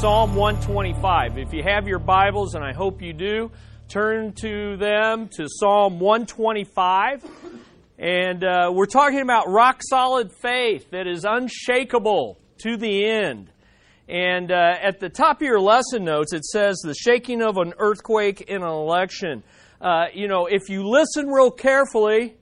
Psalm 125. If you have your Bibles, and I hope you do, turn to them to Psalm 125. And uh, we're talking about rock solid faith that is unshakable to the end. And uh, at the top of your lesson notes, it says the shaking of an earthquake in an election. Uh, you know, if you listen real carefully,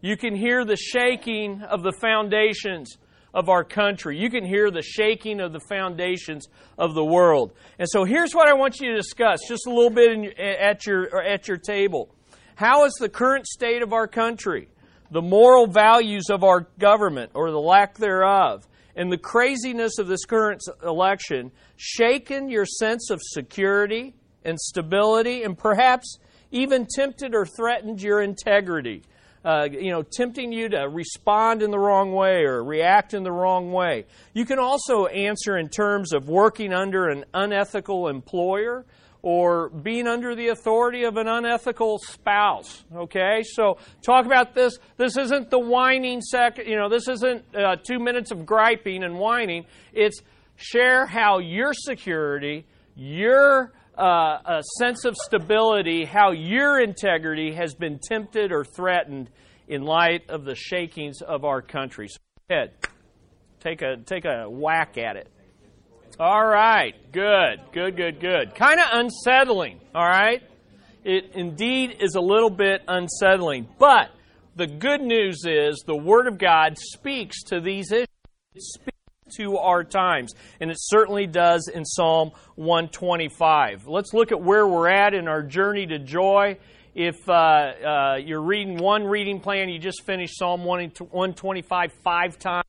you can hear the shaking of the foundations of our country. You can hear the shaking of the foundations of the world. And so here's what I want you to discuss just a little bit in, at, your, at your table. How is the current state of our country, the moral values of our government or the lack thereof, and the craziness of this current election shaken your sense of security and stability and perhaps even tempted or threatened your integrity? Uh, you know, tempting you to respond in the wrong way or react in the wrong way. You can also answer in terms of working under an unethical employer or being under the authority of an unethical spouse. Okay, so talk about this. This isn't the whining second. You know, this isn't uh, two minutes of griping and whining. It's share how your security, your uh, a sense of stability, how your integrity has been tempted or threatened in light of the shakings of our country. So, ahead, take a take a whack at it. All right, good, good, good, good. Kind of unsettling. All right, it indeed is a little bit unsettling, but the good news is the Word of God speaks to these issues. To our times. And it certainly does in Psalm 125. Let's look at where we're at in our journey to joy. If uh, uh, you're reading one reading plan, you just finished Psalm 125 five times.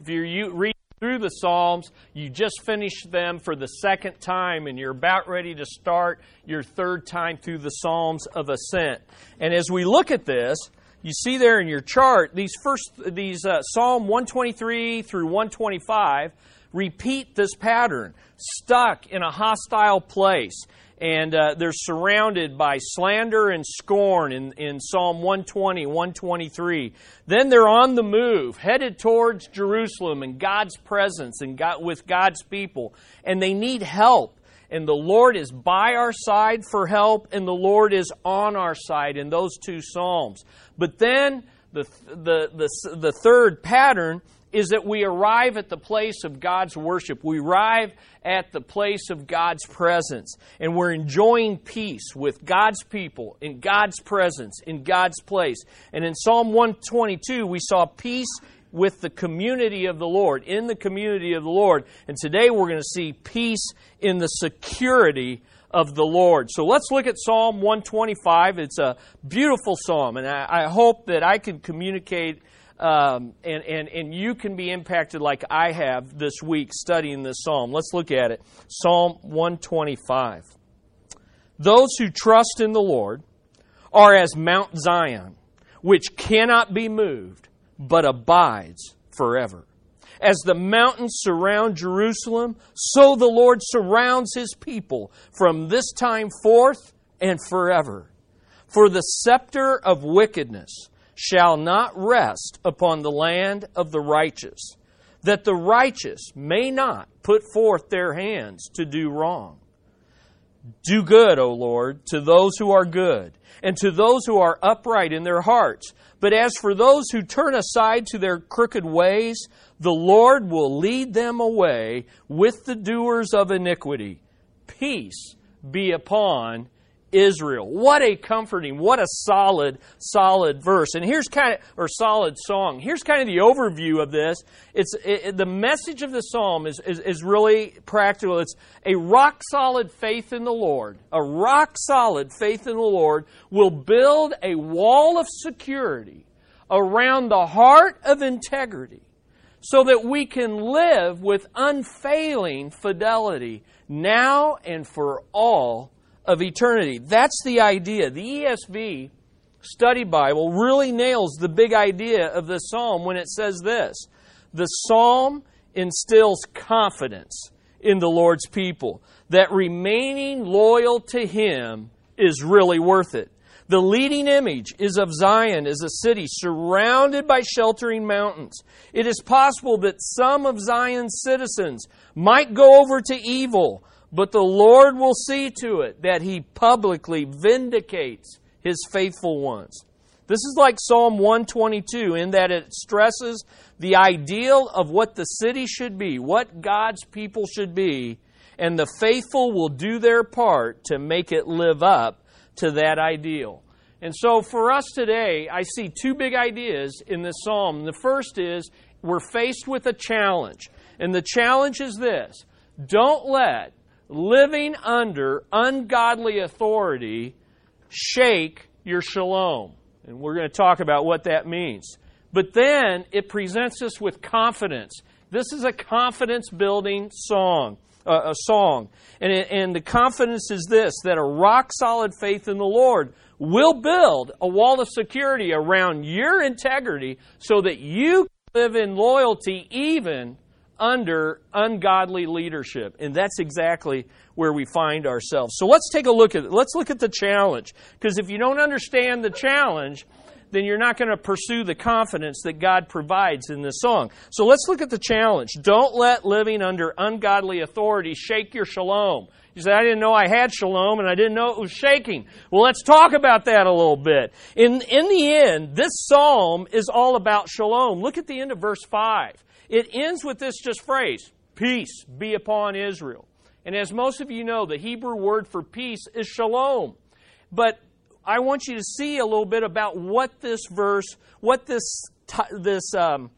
If you're reading through the Psalms, you just finished them for the second time, and you're about ready to start your third time through the Psalms of Ascent. And as we look at this, you see there in your chart these first these uh, Psalm 123 through 125 repeat this pattern stuck in a hostile place and uh, they're surrounded by slander and scorn in, in Psalm 120, 123. Then they're on the move, headed towards Jerusalem and God's presence and God, with God's people, and they need help and the Lord is by our side for help, and the Lord is on our side in those two Psalms. But then the, the, the, the third pattern is that we arrive at the place of God's worship. We arrive at the place of God's presence, and we're enjoying peace with God's people, in God's presence, in God's place. And in Psalm 122, we saw peace with the community of the Lord, in the community of the Lord. And today we're going to see peace in the security of the Lord. So let's look at Psalm 125. It's a beautiful psalm, and I, I hope that I can communicate um, and, and, and you can be impacted like I have this week studying this psalm. Let's look at it. Psalm 125. Those who trust in the Lord are as Mount Zion, which cannot be moved but abides forever. As the mountains surround Jerusalem, so the Lord surrounds his people from this time forth and forever. For the scepter of wickedness shall not rest upon the land of the righteous, that the righteous may not put forth their hands to do wrong. Do good, O Lord, to those who are good, and to those who are upright in their hearts. But as for those who turn aside to their crooked ways, the Lord will lead them away with the doers of iniquity. Peace be upon Israel. What a comforting, what a solid, solid verse. And here's kind of, or solid song. Here's kind of the overview of this. It's it, the message of the psalm is, is, is really practical. It's a rock solid faith in the Lord. A rock solid faith in the Lord will build a wall of security around the heart of integrity so that we can live with unfailing fidelity now and for all of eternity. That's the idea. The ESV study Bible really nails the big idea of this psalm when it says this The psalm instills confidence in the Lord's people that remaining loyal to Him is really worth it. The leading image is of Zion as a city surrounded by sheltering mountains. It is possible that some of Zion's citizens might go over to evil, but the Lord will see to it that he publicly vindicates his faithful ones. This is like Psalm 122 in that it stresses the ideal of what the city should be, what God's people should be, and the faithful will do their part to make it live up to that ideal. And so for us today, I see two big ideas in this psalm. The first is we're faced with a challenge. And the challenge is this don't let living under ungodly authority shake your shalom. And we're going to talk about what that means. But then it presents us with confidence. This is a confidence building song uh, a song. And, it, and the confidence is this that a rock solid faith in the Lord will build a wall of security around your integrity so that you live in loyalty even under ungodly leadership. And that's exactly where we find ourselves. So let's take a look at it. Let's look at the challenge. Because if you don't understand the challenge, then you're not going to pursue the confidence that God provides in this song. So let's look at the challenge. Don't let living under ungodly authority shake your shalom. You say, I didn't know I had shalom and I didn't know it was shaking. Well, let's talk about that a little bit. In, in the end, this psalm is all about shalom. Look at the end of verse 5. It ends with this just phrase Peace be upon Israel. And as most of you know, the Hebrew word for peace is shalom. But I want you to see a little bit about what this verse, what this this um,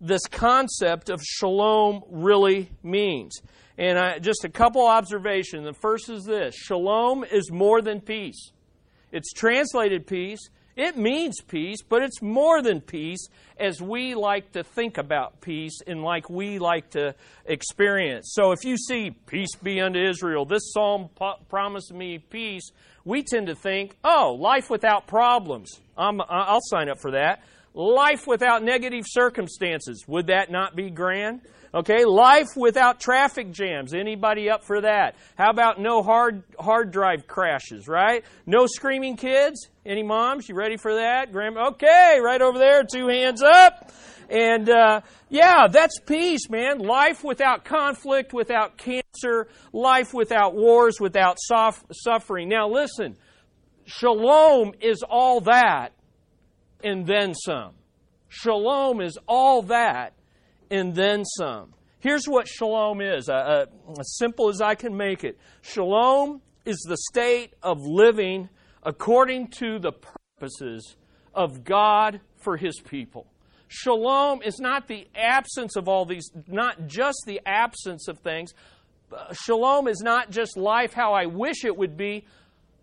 this concept of shalom really means. And I, just a couple observations. The first is this: shalom is more than peace. It's translated peace. It means peace, but it's more than peace as we like to think about peace and like we like to experience. So if you see peace be unto Israel, this psalm po- promised me peace, we tend to think, oh, life without problems. I'm, I'll sign up for that. Life without negative circumstances. Would that not be grand? Okay, life without traffic jams. Anybody up for that? How about no hard hard drive crashes, right? No screaming kids? Any moms? You ready for that? Grandma? Okay, right over there, two hands up. And uh, yeah, that's peace, man. Life without conflict, without cancer, life without wars, without sof- suffering. Now, listen, shalom is all that and then some. Shalom is all that and then some. Here's what shalom is, uh, uh, as simple as I can make it. Shalom is the state of living according to the purposes of God for His people. Shalom is not the absence of all these, not just the absence of things. Shalom is not just life how I wish it would be.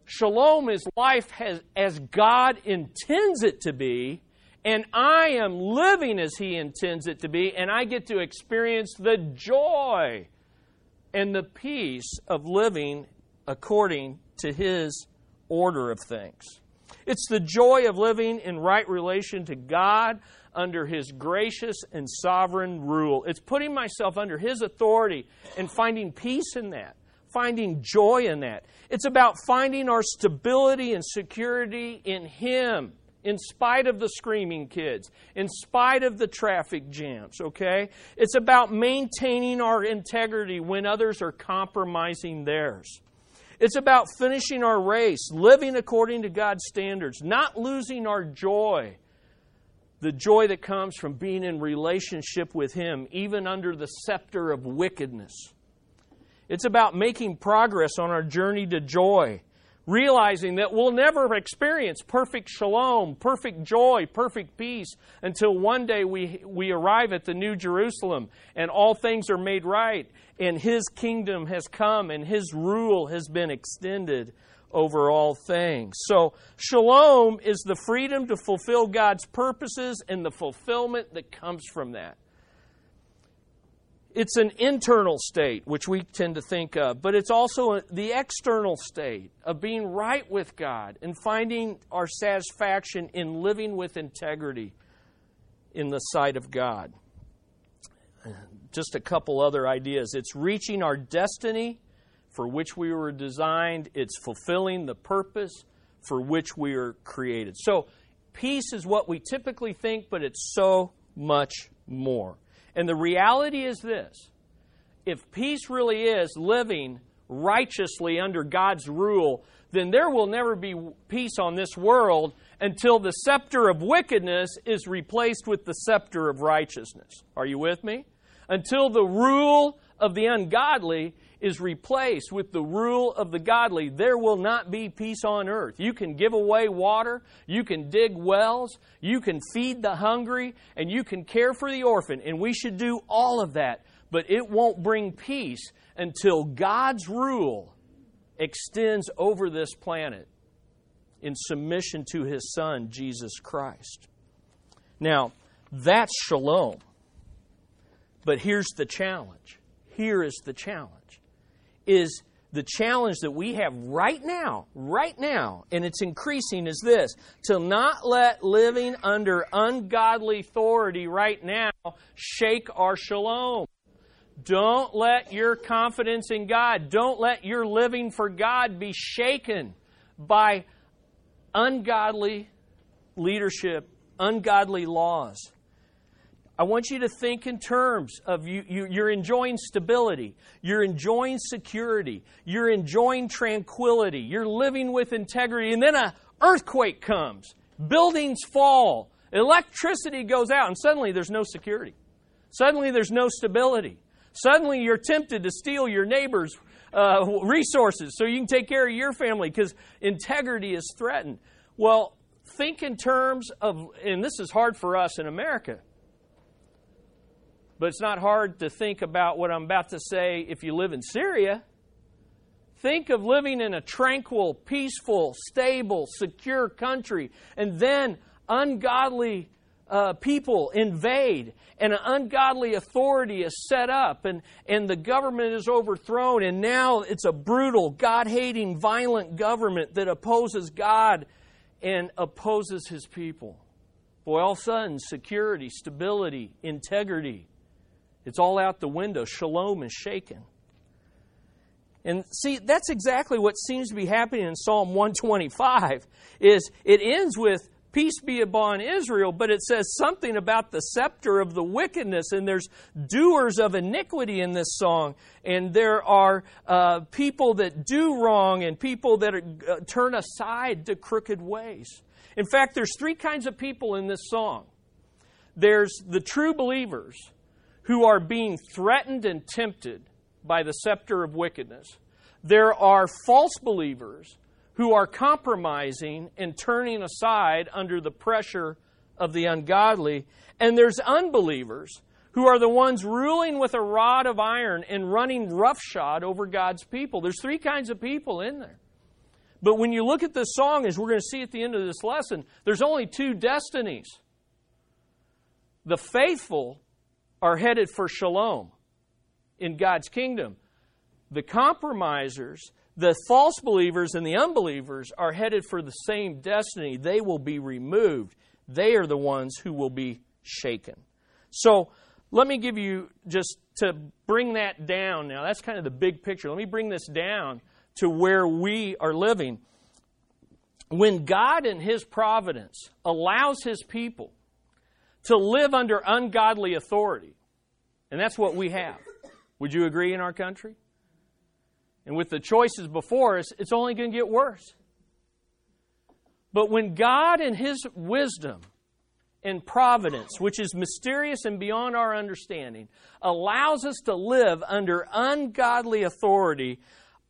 Shalom is life as God intends it to be, and I am living as He intends it to be, and I get to experience the joy and the peace of living according to His order of things. It's the joy of living in right relation to God under His gracious and sovereign rule. It's putting myself under His authority and finding peace in that, finding joy in that. It's about finding our stability and security in Him. In spite of the screaming kids, in spite of the traffic jams, okay? It's about maintaining our integrity when others are compromising theirs. It's about finishing our race, living according to God's standards, not losing our joy the joy that comes from being in relationship with Him, even under the scepter of wickedness. It's about making progress on our journey to joy, realizing that we'll never experience perfect shalom, perfect joy, perfect peace until one day we, we arrive at the New Jerusalem and all things are made right and His kingdom has come and His rule has been extended over all things. So, shalom is the freedom to fulfill God's purposes and the fulfillment that comes from that. It's an internal state, which we tend to think of, but it's also the external state of being right with God and finding our satisfaction in living with integrity in the sight of God. Just a couple other ideas. It's reaching our destiny for which we were designed. It's fulfilling the purpose for which we are created. So, peace is what we typically think, but it's so much more. And the reality is this if peace really is living righteously under God's rule, then there will never be peace on this world until the scepter of wickedness is replaced with the scepter of righteousness. Are you with me? Until the rule of the ungodly is replaced with the rule of the godly, there will not be peace on earth. You can give away water, you can dig wells, you can feed the hungry, and you can care for the orphan, and we should do all of that. But it won't bring peace until God's rule extends over this planet in submission to His Son, Jesus Christ. Now, that's shalom. But here's the challenge. Here is the challenge is the challenge that we have right now, right now, and it's increasing, is this to not let living under ungodly authority right now shake our shalom. Don't let your confidence in God, don't let your living for God be shaken by ungodly leadership, ungodly laws. I want you to think in terms of you, you, you're enjoying stability, you're enjoying security, you're enjoying tranquility, you're living with integrity, and then an earthquake comes, buildings fall, electricity goes out, and suddenly there's no security. Suddenly there's no stability. Suddenly you're tempted to steal your neighbor's uh, resources so you can take care of your family because integrity is threatened. Well, think in terms of, and this is hard for us in America but it's not hard to think about what I'm about to say if you live in Syria. Think of living in a tranquil, peaceful, stable, secure country, and then ungodly uh, people invade, and an ungodly authority is set up, and, and the government is overthrown, and now it's a brutal, God hating, violent government that opposes God and opposes his people. Boy, all of a sudden, security, stability, integrity it's all out the window. Shalom is shaken. And see, that's exactly what seems to be happening in Psalm 125 is it ends with peace be upon Israel, but it says something about the scepter of the wickedness, and there's doers of iniquity in this song, and there are uh, people that do wrong and people that are, uh, turn aside to crooked ways. In fact, there's three kinds of people in this song. There's the true believers, who are being threatened and tempted by the scepter of wickedness. There are false believers who are compromising and turning aside under the pressure of the ungodly. And there's unbelievers who are the ones ruling with a rod of iron and running roughshod over God's people. There's three kinds of people in there. But when you look at this song, as we're going to see at the end of this lesson, there's only two destinies. The faithful are headed for shalom in God's kingdom. The compromisers, the false believers, and the unbelievers are headed for the same destiny. They will be removed. They are the ones who will be shaken. So, let me give you just to bring that down now. That's kind of the big picture. Let me bring this down to where we are living. When God in His providence allows His people to live under ungodly authority. And that's what we have. Would you agree in our country? And with the choices before us, it's only going to get worse. But when God, in His wisdom and providence, which is mysterious and beyond our understanding, allows us to live under ungodly authority,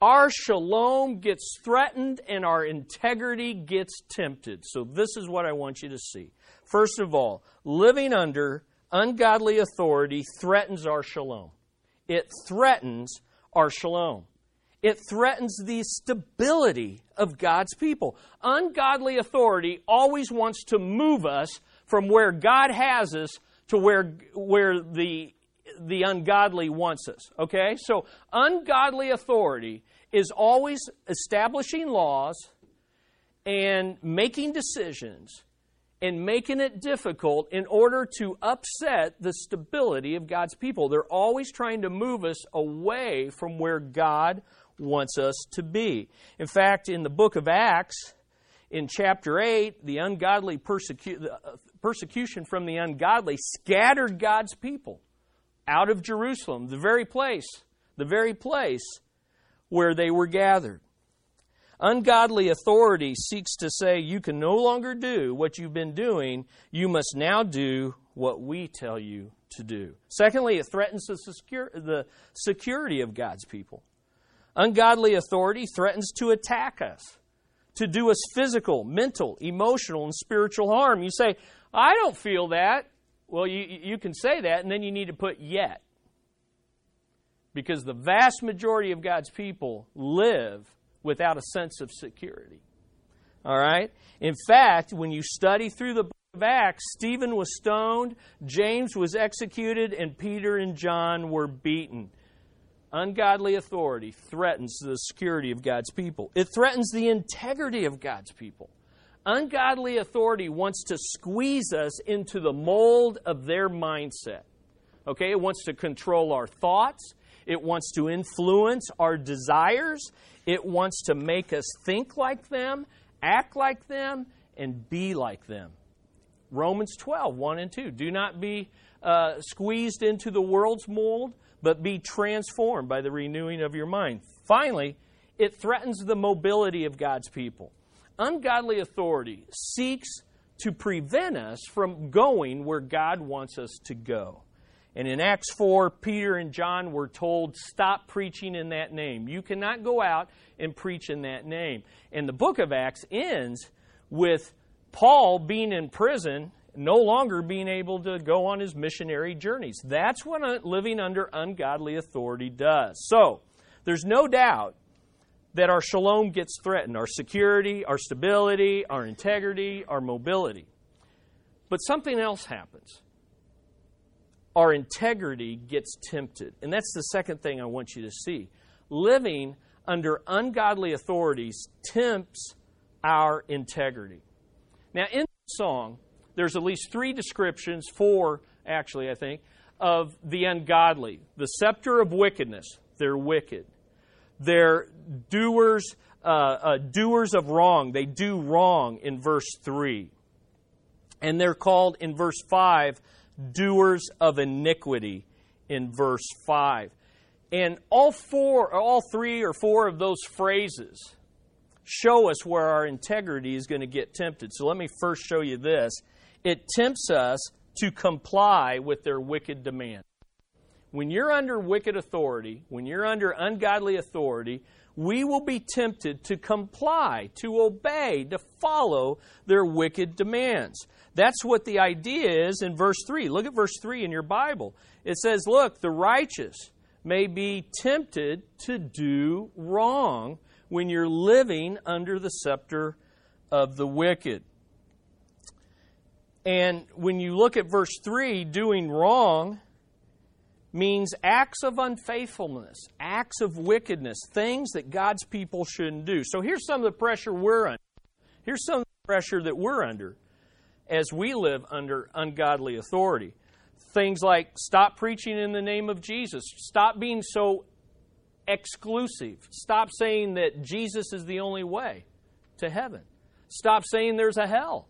our shalom gets threatened and our integrity gets tempted. So, this is what I want you to see. First of all, living under ungodly authority threatens our shalom. It threatens our shalom. It threatens the stability of God's people. Ungodly authority always wants to move us from where God has us to where, where the, the ungodly wants us. Okay? So, ungodly authority is always establishing laws and making decisions and making it difficult in order to upset the stability of God's people. They're always trying to move us away from where God wants us to be. In fact, in the book of Acts, in chapter 8, the ungodly persecu- uh, persecution from the ungodly scattered God's people out of Jerusalem, the very place, the very place where they were gathered. Ungodly authority seeks to say you can no longer do what you've been doing, you must now do what we tell you to do. Secondly, it threatens the, secure, the security of God's people. Ungodly authority threatens to attack us, to do us physical, mental, emotional, and spiritual harm. You say, I don't feel that. Well, you, you can say that, and then you need to put yet. Because the vast majority of God's people live without a sense of security. All right? In fact, when you study through the book of Acts, Stephen was stoned, James was executed, and Peter and John were beaten. Ungodly authority threatens the security of God's people. It threatens the integrity of God's people. Ungodly authority wants to squeeze us into the mold of their mindset. Okay, it wants to control our thoughts. It wants to influence our desires. It wants to make us think like them, act like them, and be like them. Romans 12, 1 and 2. Do not be uh, squeezed into the world's mold, but be transformed by the renewing of your mind. Finally, it threatens the mobility of God's people. Ungodly authority seeks to prevent us from going where God wants us to go. And in Acts 4, Peter and John were told, stop preaching in that name. You cannot go out and preach in that name. And the book of Acts ends with Paul being in prison no longer being able to go on his missionary journeys. That's what living under ungodly authority does. So, there's no doubt that our shalom gets threatened our security, our stability, our integrity, our mobility. But something else happens. Our integrity gets tempted. And that's the second thing I want you to see. Living under ungodly authorities tempts our integrity. Now, in the song, there's at least three descriptions, four actually, I think, of the ungodly. The scepter of wickedness, they're wicked. They're doers, uh, uh, doers of wrong. They do wrong in verse 3. And they're called in verse 5 doers of iniquity in verse 5. And all four, all three or four of those phrases show us where our integrity is going to get tempted. So let me first show you this it tempts us to comply with their wicked demand. When you're under wicked authority, when you're under ungodly authority, we will be tempted to comply, to obey, to follow their wicked demands. That's what the idea is in verse 3. Look at verse 3 in your Bible. It says, Look, the righteous may be tempted to do wrong when you're living under the scepter of the wicked. And when you look at verse 3, doing wrong means acts of unfaithfulness, acts of wickedness, things that God's people shouldn't do. So here's some of the pressure we're under. Here's some of the pressure that we're under as we live under ungodly authority. Things like stop preaching in the name of Jesus, stop being so exclusive, stop saying that Jesus is the only way to heaven, stop saying there's a hell.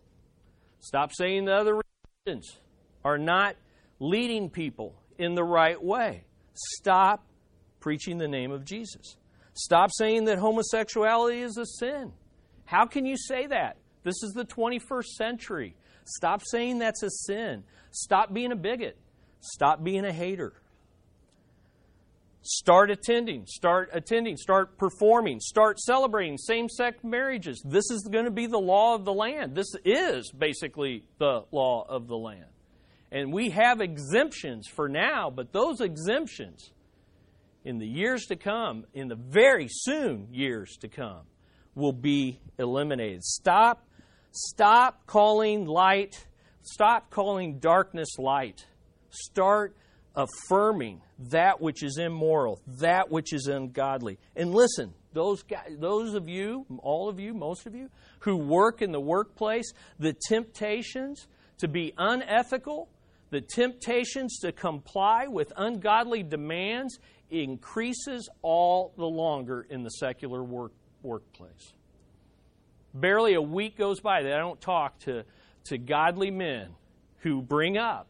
Stop saying the other religions are not leading people in the right way. Stop preaching the name of Jesus. Stop saying that homosexuality is a sin. How can you say that? This is the 21st century. Stop saying that's a sin. Stop being a bigot. Stop being a hater. Start attending, start attending, start performing, start celebrating same sex marriages. This is going to be the law of the land. This is basically the law of the land. And we have exemptions for now, but those exemptions in the years to come, in the very soon years to come, will be eliminated. Stop, stop calling light, stop calling darkness light. Start affirming that which is immoral, that which is ungodly. And listen, those guys, those of you, all of you, most of you who work in the workplace, the temptations to be unethical, the temptations to comply with ungodly demands increases all the longer in the secular work, workplace. Barely a week goes by that I don't talk to, to godly men who bring up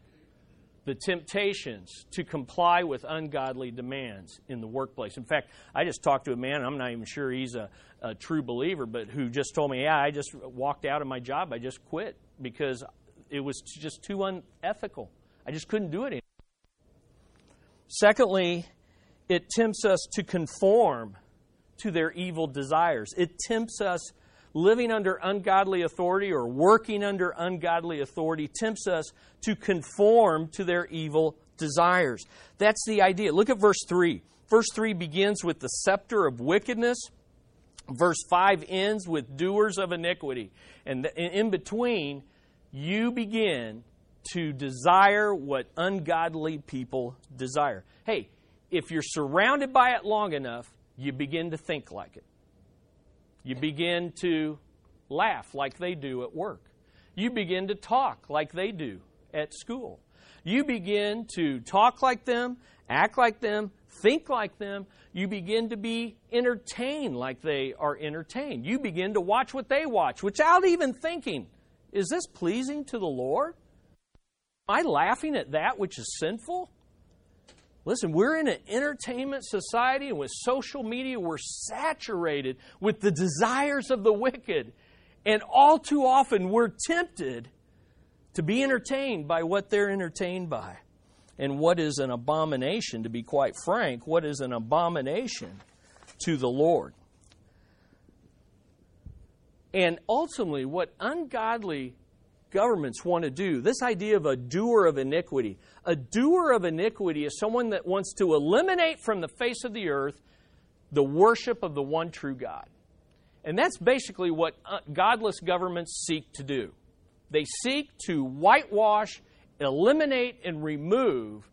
the temptations to comply with ungodly demands in the workplace. In fact, I just talked to a man, I'm not even sure he's a, a, true believer, but who just told me, Yeah, I just walked out of my job. I just quit because it was just too unethical. I just couldn't do it anymore. Secondly, it tempts us to conform to their evil desires. It tempts us living under ungodly authority or working under ungodly authority tempts us to conform to their evil desires. That's the idea. Look at verse 3. Verse 3 begins with the scepter of wickedness. Verse 5 ends with doers of iniquity. And in between, you begin to desire what ungodly people desire. Hey, if you're surrounded by it long enough, you begin to think like it. You begin to laugh like they do at work. You begin to talk like they do at school. You begin to talk like them, act like them, think like them. You begin to be entertained like they are entertained. You begin to watch what they watch without even thinking, is this pleasing to the Lord? Am I laughing at that which is sinful? Listen, we're in an entertainment society, and with social media, we're saturated with the desires of the wicked. And all too often, we're tempted to be entertained by what they're entertained by. And what is an abomination, to be quite frank, what is an abomination to the Lord? And ultimately, what ungodly governments want to do. This idea of a doer of iniquity. A doer of iniquity is someone that wants to eliminate from the face of the earth the worship of the one true God. And that's basically what uh, godless governments seek to do. They seek to whitewash, eliminate, and remove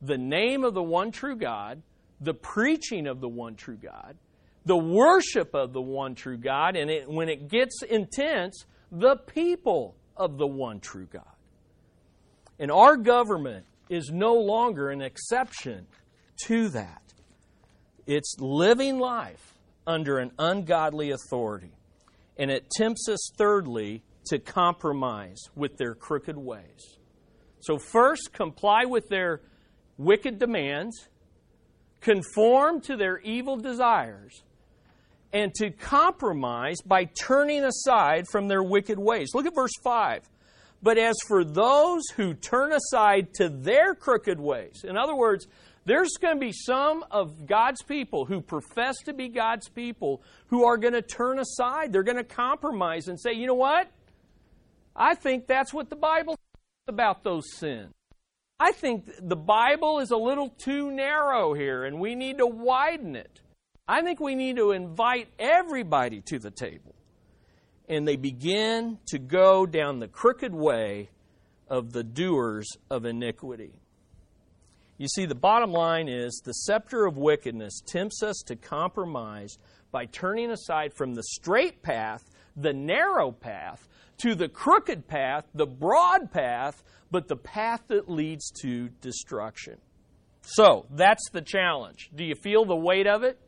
the name of the one true God, the preaching of the one true God, the worship of the one true God, and it, when it gets intense, the people of the one true God. And our government is no longer an exception to that. It's living life under an ungodly authority. And it tempts us, thirdly, to compromise with their crooked ways. So, first, comply with their wicked demands, conform to their evil desires, and to compromise by turning aside from their wicked ways. Look at verse 5. But as for those who turn aside to their crooked ways, in other words, there's going to be some of God's people who profess to be God's people who are going to turn aside. They're going to compromise and say, you know what? I think that's what the Bible says about those sins. I think the Bible is a little too narrow here and we need to widen it. I think we need to invite everybody to the table. And they begin to go down the crooked way of the doers of iniquity. You see, the bottom line is the scepter of wickedness tempts us to compromise by turning aside from the straight path, the narrow path, to the crooked path, the broad path, but the path that leads to destruction. So, that's the challenge. Do you feel the weight of it?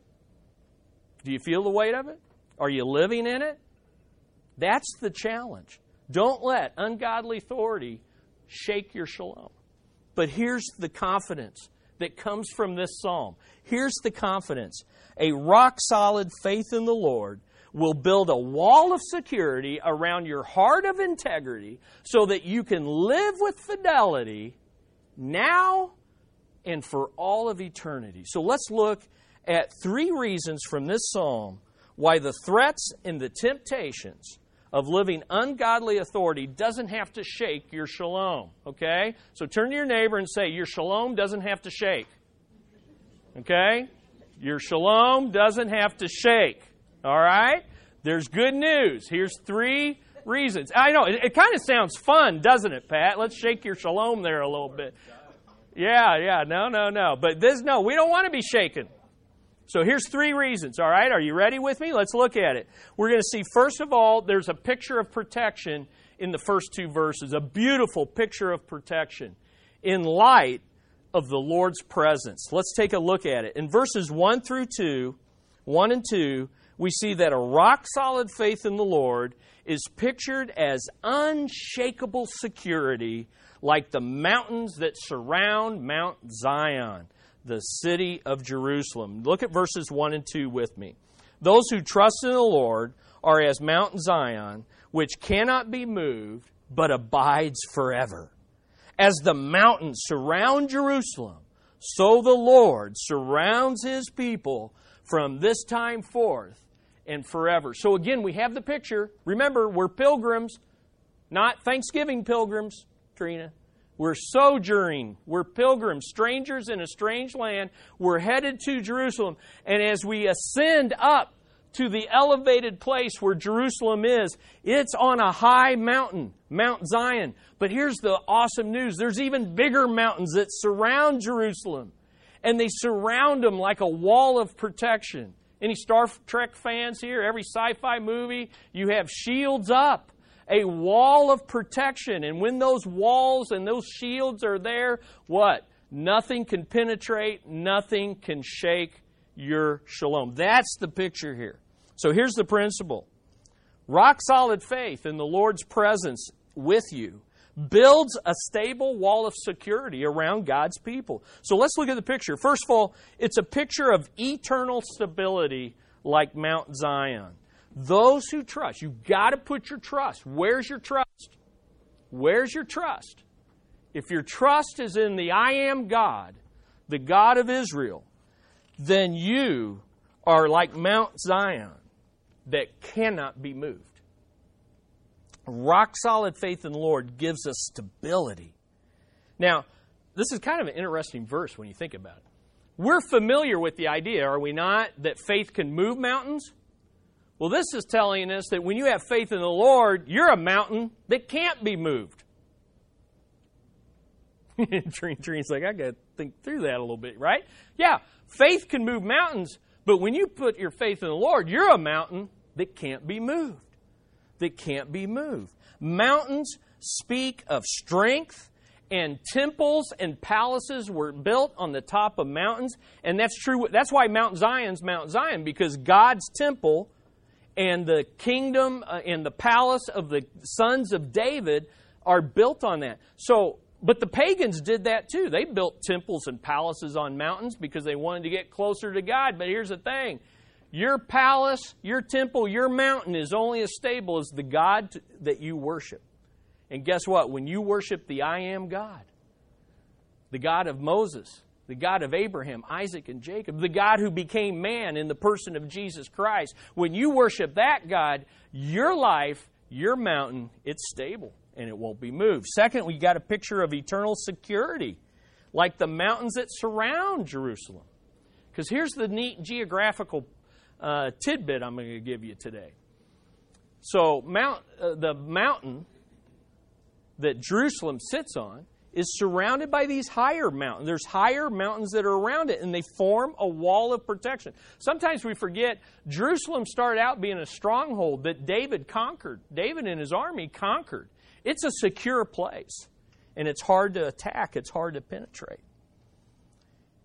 Do you feel the weight of it? Are you living in it? That's the challenge. Don't let ungodly authority shake your shalom. But here's the confidence that comes from this psalm. Here's the confidence. A rock solid faith in the Lord will build a wall of security around your heart of integrity so that you can live with fidelity now and for all of eternity. So let's look at three reasons from this psalm why the threats and the temptations of living ungodly authority doesn't have to shake your shalom. Okay? So turn to your neighbor and say, Your shalom doesn't have to shake. Okay? Your shalom doesn't have to shake. All right? There's good news. Here's three reasons. I know, it, it kind of sounds fun, doesn't it, Pat? Let's shake your shalom there a little bit. Yeah, yeah, no, no, no. But this, no, we don't want to be shaken. So here's three reasons, all right? Are you ready with me? Let's look at it. We're going to see, first of all, there's a picture of protection in the first two verses, a beautiful picture of protection in light of the Lord's presence. Let's take a look at it. In verses 1 through 2, 1 and 2, we see that a rock solid faith in the Lord is pictured as unshakable security like the mountains that surround Mount Zion, the city of Jerusalem. Look at verses 1 and 2 with me. Those who trust in the Lord are as Mount Zion, which cannot be moved, but abides forever. As the mountains surround Jerusalem, so the Lord surrounds his people from this time forth and forever. So again, we have the picture. Remember, we're pilgrims, not Thanksgiving pilgrims, Trina. We're sojourning. We're pilgrims, strangers in a strange land. We're headed to Jerusalem. And as we ascend up to the elevated place where Jerusalem is, it's on a high mountain, Mount Zion. But here's the awesome news there's even bigger mountains that surround Jerusalem. And they surround them like a wall of protection. Any Star Trek fans here? Every sci fi movie, you have shields up, a wall of protection. And when those walls and those shields are there, what? Nothing can penetrate, nothing can shake your shalom. That's the picture here. So here's the principle rock solid faith in the Lord's presence with you builds a stable wall of security around God's people. So let's look at the picture. First of all, it's a picture of eternal stability like Mount Zion. Those who trust, you've got to put your trust. Where's your trust? Where's your trust? If your trust is in the I am God, the God of Israel, then you are like Mount Zion that cannot be moved. Rock solid faith in the Lord gives us stability. Now, this is kind of an interesting verse when you think about it. We're familiar with the idea, are we not, that faith can move mountains? Well, this is telling us that when you have faith in the Lord, you're a mountain that can't be moved. Trina's like, I got to think through that a little bit, right? Yeah, faith can move mountains, but when you put your faith in the Lord, you're a mountain that can't be moved that can't be moved. Mountains speak of strength, and temples and palaces were built on the top of mountains. And that's true. That's why Mount Zion's Mount Zion, because God's temple and the kingdom uh, and the palace of the sons of David are built on that. So, but the pagans did that too. They built temples and palaces on mountains because they wanted to get closer to God. But here's the thing your palace, your temple, your mountain is only as stable as the God that you worship. And guess what? When you worship the I am God, the God of Moses, the God of Abraham, Isaac, and Jacob, the God who became man in the person of Jesus Christ, when you worship that God, your life, your mountain, it's stable and it won't be moved. Second, we got a picture of eternal security, like the mountains that surround Jerusalem. Because here's the neat geographical uh, tidbit I'm going to give you today. So, Mount, uh, the mountain that Jerusalem sits on is surrounded by these higher mountains. There's higher mountains that are around it, and they form a wall of protection. Sometimes we forget Jerusalem started out being a stronghold that David conquered. David and his army conquered. It's a secure place, and it's hard to attack, it's hard to penetrate.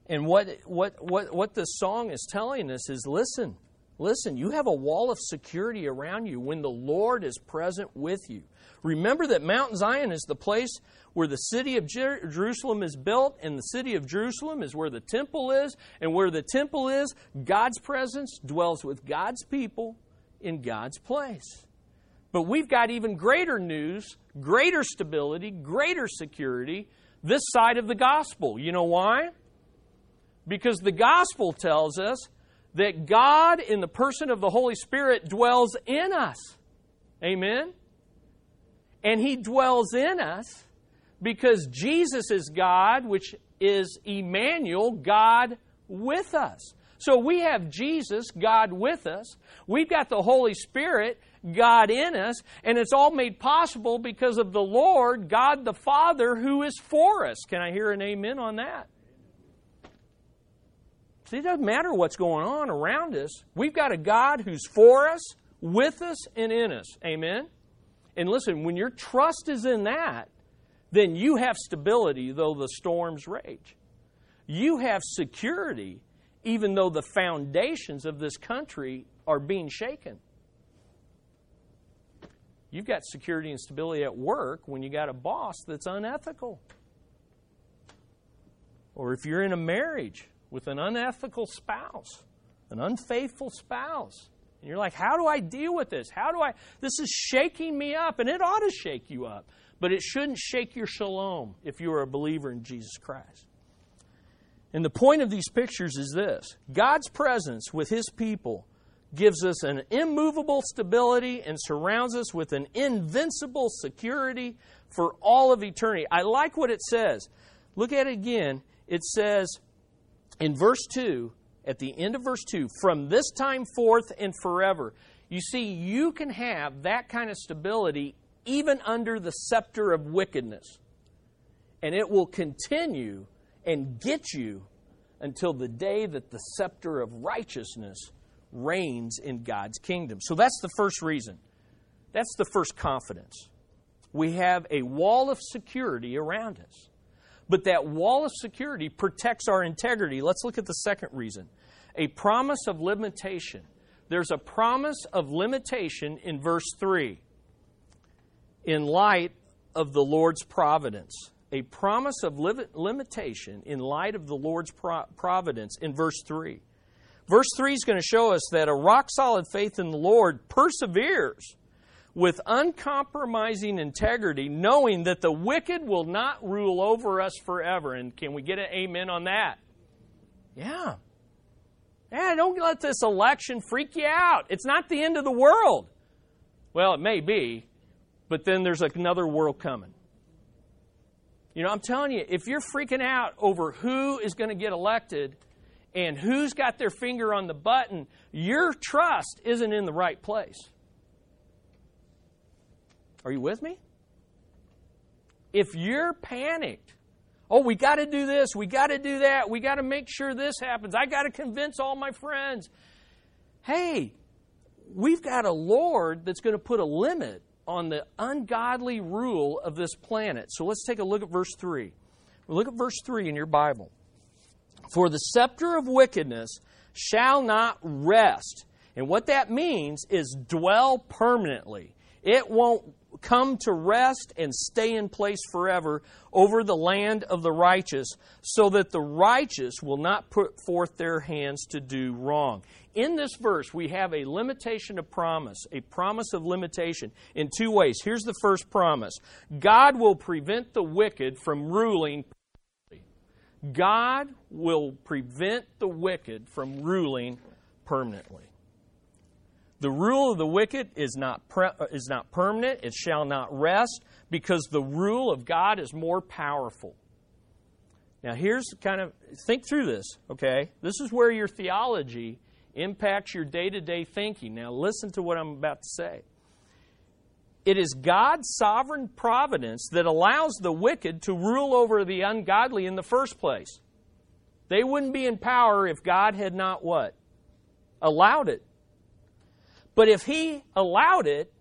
And what, what, what, what the song is telling us is listen, listen, you have a wall of security around you when the Lord is present with you. Remember that Mount Zion is the place where the city of Jer- Jerusalem is built, and the city of Jerusalem is where the temple is, and where the temple is, God's presence dwells with God's people in God's place. But we've got even greater news, greater stability, greater security this side of the gospel. You know why? Because the gospel tells us that God, in the person of the Holy Spirit, dwells in us. Amen? And He dwells in us because Jesus is God, which is Emmanuel, God with us. So we have Jesus, God with us. We've got the Holy Spirit, God in us, and it's all made possible because of the Lord, God the Father, who is for us. Can I hear an amen on that? It doesn't matter what's going on around us. We've got a God who's for us, with us, and in us. Amen? And listen, when your trust is in that, then you have stability though the storms rage. You have security even though the foundations of this country are being shaken. You've got security and stability at work when you got a boss that's unethical. Or if you're in a marriage with an unethical spouse, an unfaithful spouse, and you're like, how do I deal with this? How do I? This is shaking me up, and it ought to shake you up. But it shouldn't shake your shalom if you are a believer in Jesus Christ. And the point of these pictures is this God's presence with His people gives us an immovable stability and surrounds us with an invincible security for all of eternity. I like what it says. Look at it again. It says in verse 2, at the end of verse 2, from this time forth and forever. You see, you can have that kind of stability even under the scepter of wickedness. And it will continue and get you until the day that the scepter of righteousness reigns in God's kingdom. So that's the first reason. That's the first confidence. We have a wall of security around us. But that wall of security protects our integrity. Let's look at the second reason a promise of limitation. There's a promise of limitation in verse 3 in light of the Lord's providence. A promise of limitation in light of the Lord's providence in verse 3. Verse 3 is going to show us that a rock solid faith in the Lord perseveres with uncompromising integrity, knowing that the wicked will not rule over us forever. And can we get an amen on that? Yeah. Yeah, don't let this election freak you out. It's not the end of the world. Well, it may be, but then there's another world coming. You know, I'm telling you, if you're freaking out over who is going to get elected, and who's got their finger on the button, your trust isn't in the right place. Are you with me? If you're panicked, oh, we got to do this, we got to do that, we got to make sure this happens, I got to convince all my friends. Hey, we've got a Lord that's going to put a limit on the ungodly rule of this planet. So let's take a look at verse 3. Look at verse 3 in your Bible. For the scepter of wickedness shall not rest. And what that means is dwell permanently. It won't come to rest and stay in place forever over the land of the righteous, so that the righteous will not put forth their hands to do wrong. In this verse, we have a limitation of promise, a promise of limitation in two ways. Here's the first promise God will prevent the wicked from ruling God will prevent the wicked from ruling permanently. The rule of the wicked is not, pre- uh, is not permanent, it shall not rest, because the rule of God is more powerful. Now, here's kind of, think through this, okay? This is where your theology impacts your day to day thinking. Now, listen to what I'm about to say. It is God's sovereign providence that allows the wicked to rule over the ungodly in the first place. They wouldn't be in power if God had not what? Allowed it. But if He allowed it,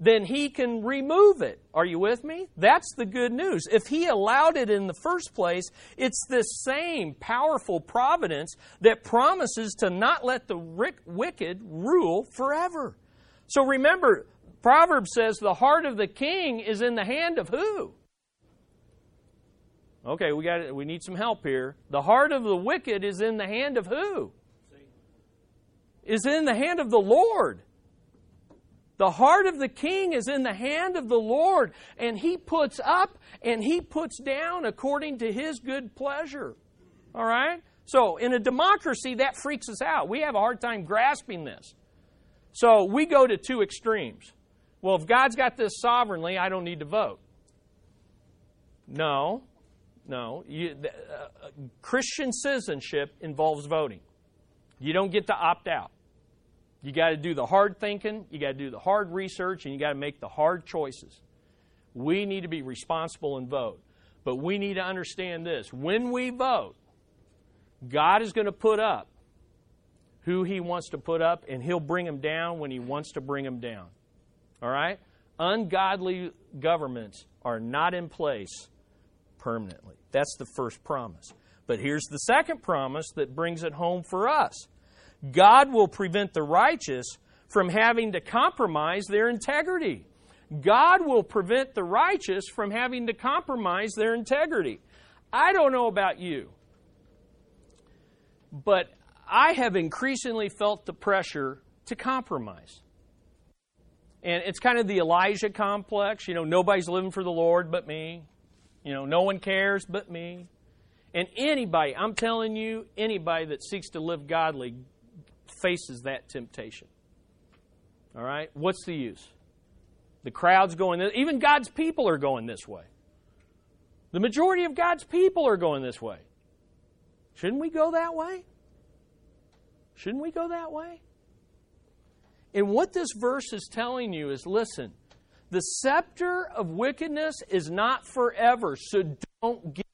then He can remove it. Are you with me? That's the good news. If He allowed it in the first place, it's this same powerful providence that promises to not let the wicked rule forever. So remember, Proverbs says the heart of the king is in the hand of who? Okay, we got it. we need some help here. The heart of the wicked is in the hand of who? Is in the hand of the Lord. The heart of the king is in the hand of the Lord, and he puts up and he puts down according to his good pleasure. All right? So, in a democracy, that freaks us out. We have a hard time grasping this. So, we go to two extremes. Well, if God's got this sovereignly, I don't need to vote. No, no. You, uh, Christian citizenship involves voting. You don't get to opt out. You got to do the hard thinking, you got to do the hard research, and you got to make the hard choices. We need to be responsible and vote. But we need to understand this when we vote, God is going to put up who He wants to put up, and He'll bring them down when He wants to bring them down. All right? Ungodly governments are not in place permanently. That's the first promise. But here's the second promise that brings it home for us God will prevent the righteous from having to compromise their integrity. God will prevent the righteous from having to compromise their integrity. I don't know about you, but I have increasingly felt the pressure to compromise. And it's kind of the Elijah complex. You know, nobody's living for the Lord but me. You know, no one cares but me. And anybody, I'm telling you, anybody that seeks to live godly faces that temptation. All right? What's the use? The crowd's going, even God's people are going this way. The majority of God's people are going this way. Shouldn't we go that way? Shouldn't we go that way? And what this verse is telling you is listen, the scepter of wickedness is not forever, so don't give up.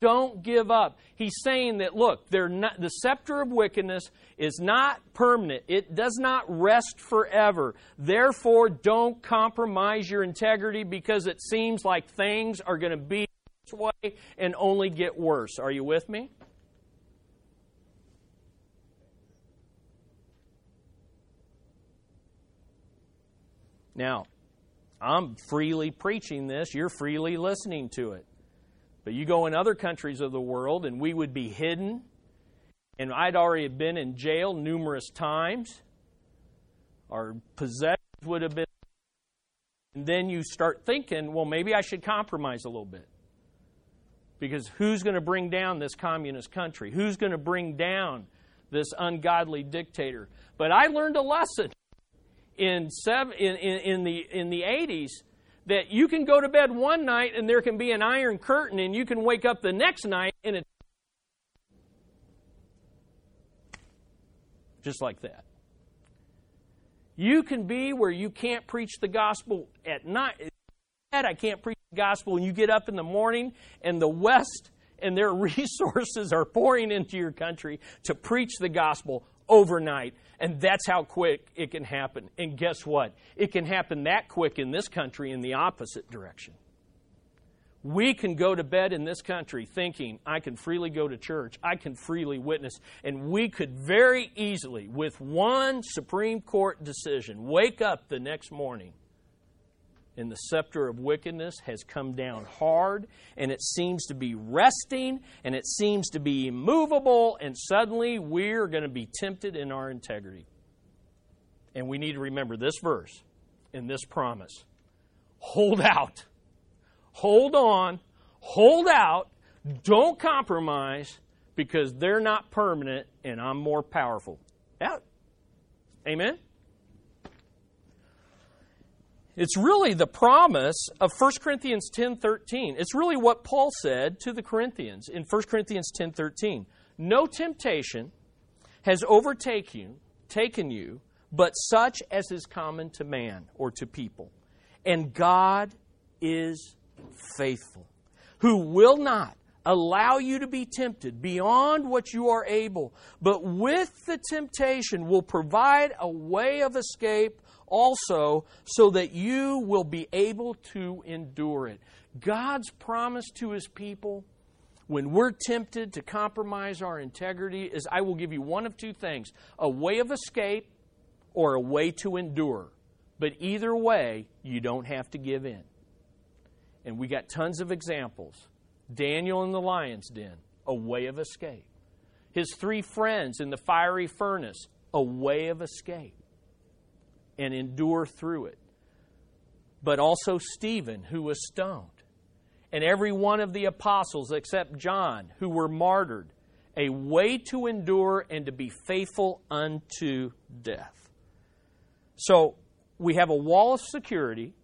Don't give up. He's saying that, look, not, the scepter of wickedness is not permanent, it does not rest forever. Therefore, don't compromise your integrity because it seems like things are going to be this way and only get worse. Are you with me? Now, I'm freely preaching this, you're freely listening to it. But you go in other countries of the world and we would be hidden. And I'd already been in jail numerous times. Our possessions would have been. And then you start thinking, well, maybe I should compromise a little bit. Because who's going to bring down this communist country? Who's going to bring down this ungodly dictator? But I learned a lesson in, seven, in, in, in, the, in the 80s that you can go to bed one night and there can be an iron curtain and you can wake up the next night and it's just like that. You can be where you can't preach the gospel at night. I can't preach the gospel, and you get up in the morning and the West and their resources are pouring into your country to preach the gospel overnight. And that's how quick it can happen. And guess what? It can happen that quick in this country in the opposite direction. We can go to bed in this country thinking, I can freely go to church, I can freely witness, and we could very easily, with one Supreme Court decision, wake up the next morning and the scepter of wickedness has come down hard, and it seems to be resting, and it seems to be immovable, and suddenly we're going to be tempted in our integrity. And we need to remember this verse and this promise hold out, hold on, hold out, don't compromise, because they're not permanent, and I'm more powerful. Out. Amen? It's really the promise of 1 Corinthians 10:13. It's really what Paul said to the Corinthians in 1 Corinthians 10:13. No temptation has overtaken you, taken you, but such as is common to man or to people. And God is faithful, who will not allow you to be tempted beyond what you are able, but with the temptation will provide a way of escape also so that you will be able to endure it. God's promise to his people when we're tempted to compromise our integrity is I will give you one of two things a way of escape or a way to endure. But either way, you don't have to give in. And we got tons of examples. Daniel in the lion's den, a way of escape. His three friends in the fiery furnace, a way of escape and endure through it. But also Stephen, who was stoned, and every one of the apostles except John, who were martyred, a way to endure and to be faithful unto death. So we have a wall of security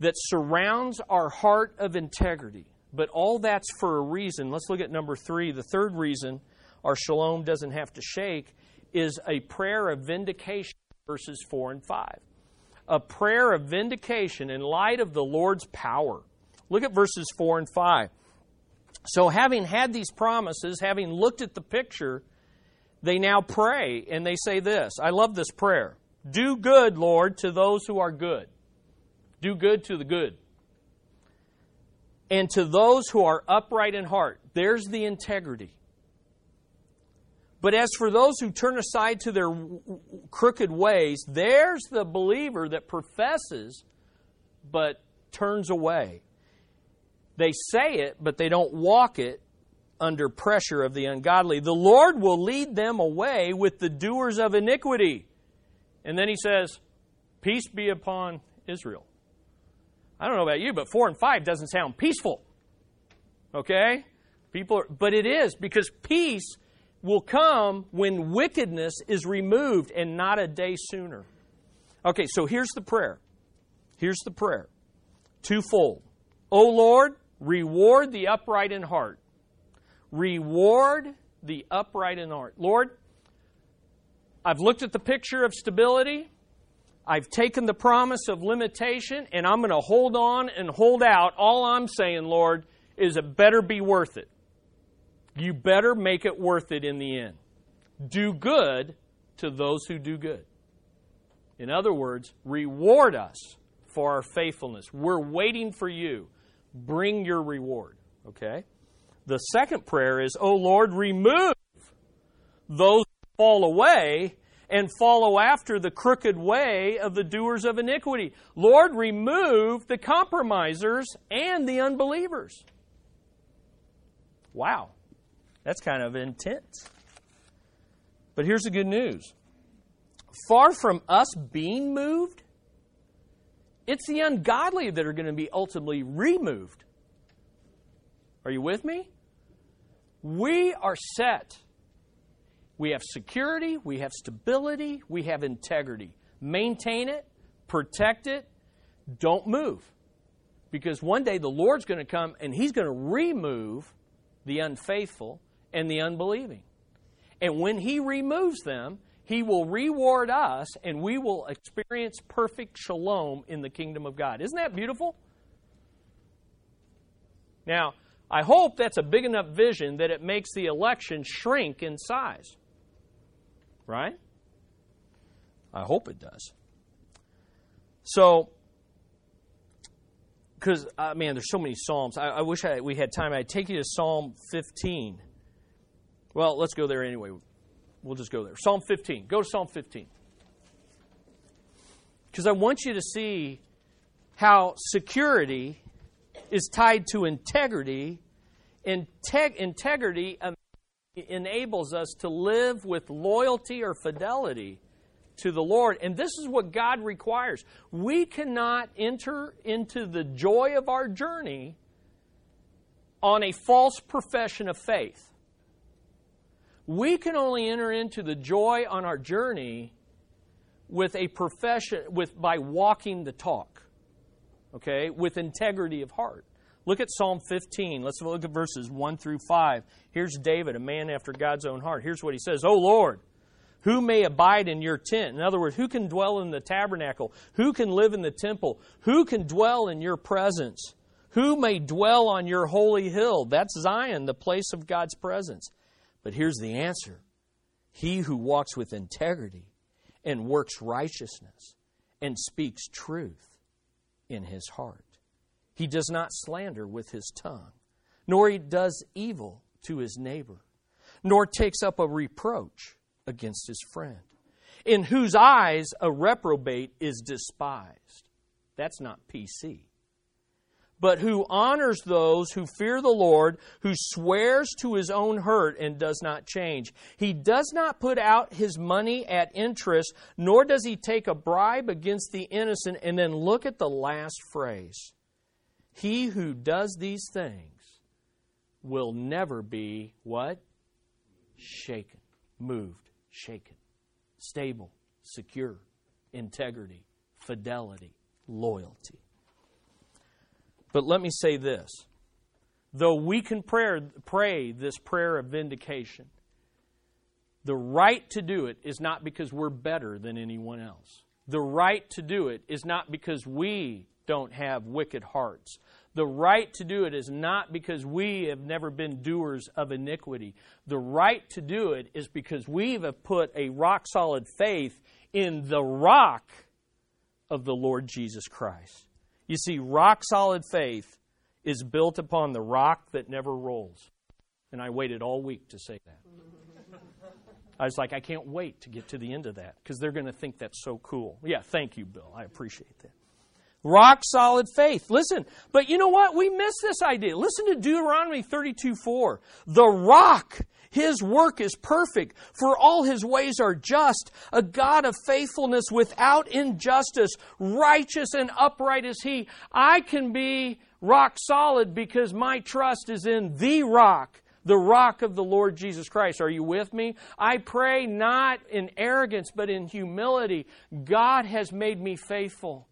that surrounds our heart of integrity. But all that's for a reason. Let's look at number three. The third reason our shalom doesn't have to shake is a prayer of vindication verses 4 and 5. A prayer of vindication in light of the Lord's power. Look at verses 4 and 5. So, having had these promises, having looked at the picture, they now pray and they say this. I love this prayer. Do good, Lord, to those who are good. Do good to the good. And to those who are upright in heart. There's the integrity. But as for those who turn aside to their crooked ways, there's the believer that professes but turns away. They say it, but they don't walk it under pressure of the ungodly. The Lord will lead them away with the doers of iniquity. And then he says, Peace be upon Israel. I don't know about you, but 4 and 5 doesn't sound peaceful. Okay? People are, but it is because peace will come when wickedness is removed and not a day sooner. Okay, so here's the prayer. Here's the prayer. Twofold. O Lord, reward the upright in heart. Reward the upright in heart. Lord, I've looked at the picture of stability. I've taken the promise of limitation, and I'm going to hold on and hold out. All I'm saying, Lord, is it better be worth it. You better make it worth it in the end. Do good to those who do good. In other words, reward us for our faithfulness. We're waiting for you. Bring your reward. Okay? The second prayer is, Oh Lord, remove those who fall away and follow after the crooked way of the doers of iniquity. Lord, remove the compromisers and the unbelievers. Wow. That's kind of intense. But here's the good news far from us being moved, it's the ungodly that are going to be ultimately removed. Are you with me? We are set. We have security, we have stability, we have integrity. Maintain it, protect it, don't move. Because one day the Lord's going to come and He's going to remove the unfaithful and the unbelieving. And when He removes them, He will reward us and we will experience perfect shalom in the kingdom of God. Isn't that beautiful? Now, I hope that's a big enough vision that it makes the election shrink in size. Right? I hope it does. So, because, uh, man, there's so many Psalms. I, I wish I, we had time. I'd take you to Psalm 15. Well, let's go there anyway. We'll just go there. Psalm 15. Go to Psalm 15. Because I want you to see how security is tied to integrity. Integ- integrity enables us to live with loyalty or fidelity to the Lord. And this is what God requires. We cannot enter into the joy of our journey on a false profession of faith we can only enter into the joy on our journey with a profession with by walking the talk okay? With integrity of heart. Look at psalm 15 let's look at verses 1 through 5 here's david a man after god's own heart. Here's what he says oh lord who may abide in your tent? In other words who can dwell in the tabernacle? Who can live in the temple? Who can dwell in your presence? Who may dwell on your holy hill? That's zion the place of god's presence but here's the answer He who walks with integrity and works righteousness and speaks truth in his heart. He does not slander with his tongue, nor he does evil to his neighbor, nor takes up a reproach against his friend, in whose eyes a reprobate is despised. That's not PC but who honors those who fear the Lord, who swears to his own hurt and does not change. He does not put out his money at interest, nor does he take a bribe against the innocent. And then look at the last phrase He who does these things will never be what? Shaken, moved, shaken, stable, secure, integrity, fidelity, loyalty. But let me say this though we can pray, pray this prayer of vindication, the right to do it is not because we're better than anyone else. The right to do it is not because we don't have wicked hearts. The right to do it is not because we have never been doers of iniquity. The right to do it is because we have put a rock solid faith in the rock of the Lord Jesus Christ. You see, rock solid faith is built upon the rock that never rolls. And I waited all week to say that. I was like, I can't wait to get to the end of that because they're going to think that's so cool. Yeah, thank you, Bill. I appreciate that. Rock solid faith. Listen, but you know what? We miss this idea. Listen to Deuteronomy 32 4. The rock, his work is perfect, for all his ways are just. A God of faithfulness without injustice, righteous and upright is he. I can be rock solid because my trust is in the rock the rock of the Lord Jesus Christ. Are you with me? I pray not in arrogance, but in humility. God has made me faithful.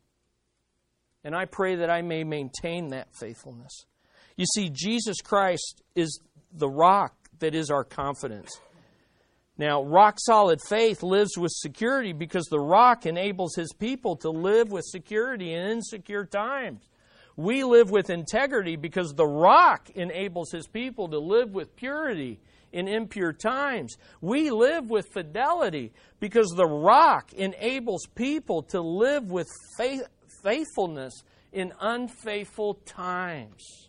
And I pray that I may maintain that faithfulness. You see, Jesus Christ is the rock that is our confidence. Now, rock solid faith lives with security because the rock enables his people to live with security in insecure times. We live with integrity because the rock enables his people to live with purity in impure times. We live with fidelity because the rock enables people to live with faith, faithfulness in unfaithful times.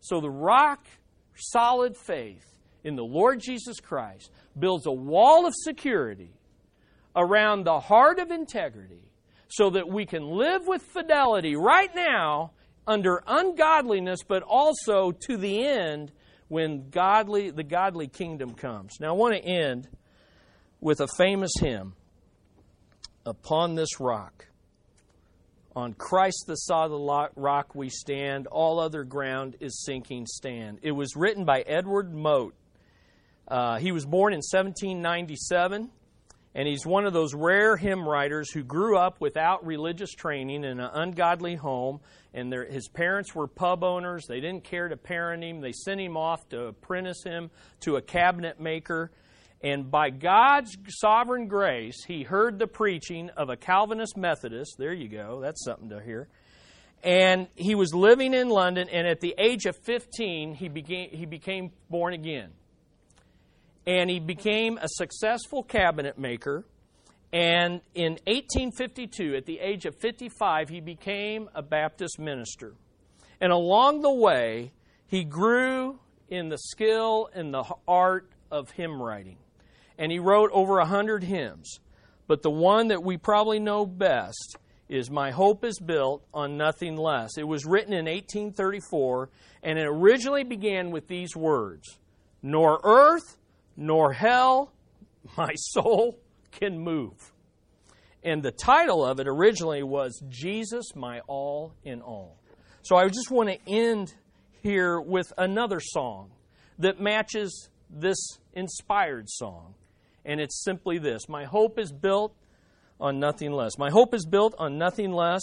So the rock, solid faith in the Lord Jesus Christ, builds a wall of security around the heart of integrity so that we can live with fidelity right now under ungodliness, but also to the end when godly, the godly kingdom comes. Now, I want to end with a famous hymn Upon this rock. On Christ the solid rock we stand, all other ground is sinking stand. It was written by Edward Mote. Uh, he was born in 1797, and he's one of those rare hymn writers who grew up without religious training in an ungodly home. And their, his parents were pub owners. They didn't care to parent him. They sent him off to apprentice him to a cabinet maker. And by God's sovereign grace, he heard the preaching of a Calvinist Methodist. There you go, that's something to hear. And he was living in London, and at the age of 15, he, began, he became born again. And he became a successful cabinet maker. And in 1852, at the age of 55, he became a Baptist minister. And along the way, he grew in the skill and the art of hymn writing and he wrote over a hundred hymns. But the one that we probably know best is My Hope is Built on Nothing Less. It was written in 1834, and it originally began with these words Nor earth, nor hell, my soul can move. And the title of it originally was Jesus, My All in All. So I just want to end here with another song that matches this inspired song and it's simply this My hope is built on nothing less. My hope is built on nothing less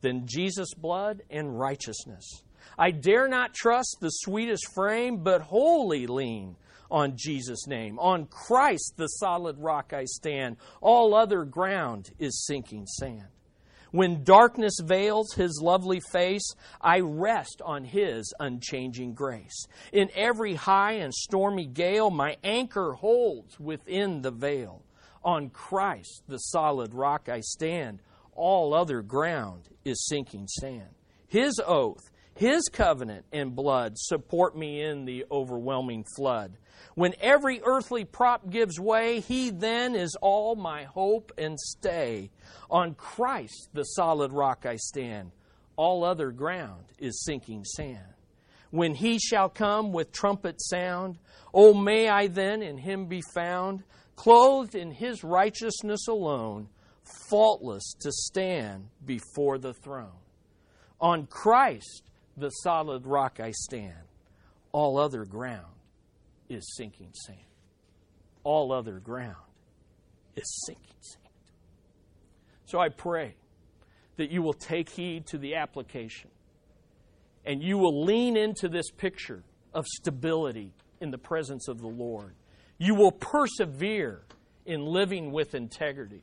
than Jesus' blood and righteousness. I dare not trust the sweetest frame, but wholly lean on Jesus' name. On Christ, the solid rock, I stand. All other ground is sinking sand. When darkness veils his lovely face, I rest on his unchanging grace. In every high and stormy gale, my anchor holds within the veil. On Christ, the solid rock, I stand. All other ground is sinking sand. His oath, his covenant and blood support me in the overwhelming flood. When every earthly prop gives way, He then is all my hope and stay. On Christ, the solid rock, I stand. All other ground is sinking sand. When He shall come with trumpet sound, oh, may I then in Him be found, clothed in His righteousness alone, faultless to stand before the throne. On Christ, the solid rock, I stand. All other ground is sinking sand. All other ground is sinking sand. So I pray that you will take heed to the application and you will lean into this picture of stability in the presence of the Lord. You will persevere in living with integrity.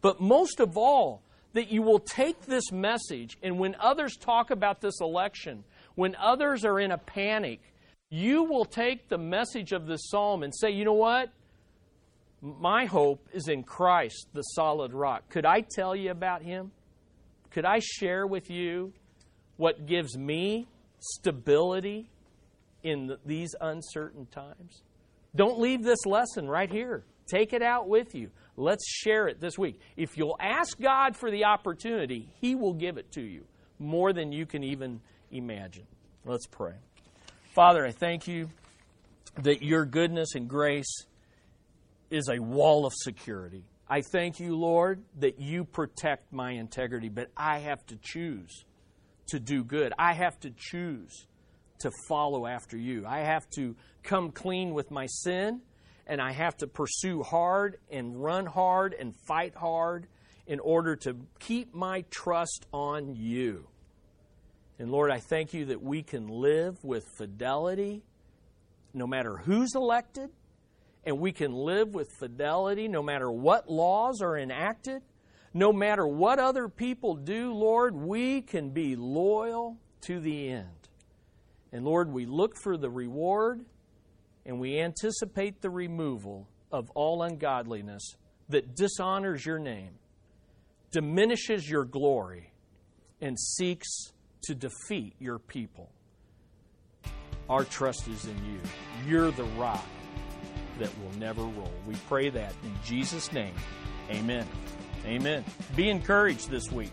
But most of all, that you will take this message and when others talk about this election, when others are in a panic, you will take the message of this psalm and say, you know what? My hope is in Christ, the solid rock. Could I tell you about him? Could I share with you what gives me stability in these uncertain times? Don't leave this lesson right here. Take it out with you. Let's share it this week. If you'll ask God for the opportunity, He will give it to you more than you can even imagine. Let's pray. Father, I thank you that your goodness and grace is a wall of security. I thank you, Lord, that you protect my integrity, but I have to choose to do good. I have to choose to follow after you. I have to come clean with my sin, and I have to pursue hard and run hard and fight hard in order to keep my trust on you. And Lord, I thank you that we can live with fidelity no matter who's elected, and we can live with fidelity no matter what laws are enacted, no matter what other people do, Lord, we can be loyal to the end. And Lord, we look for the reward and we anticipate the removal of all ungodliness that dishonors your name, diminishes your glory, and seeks to defeat your people. Our trust is in you. You're the rock that will never roll. We pray that in Jesus' name. Amen. Amen. Be encouraged this week.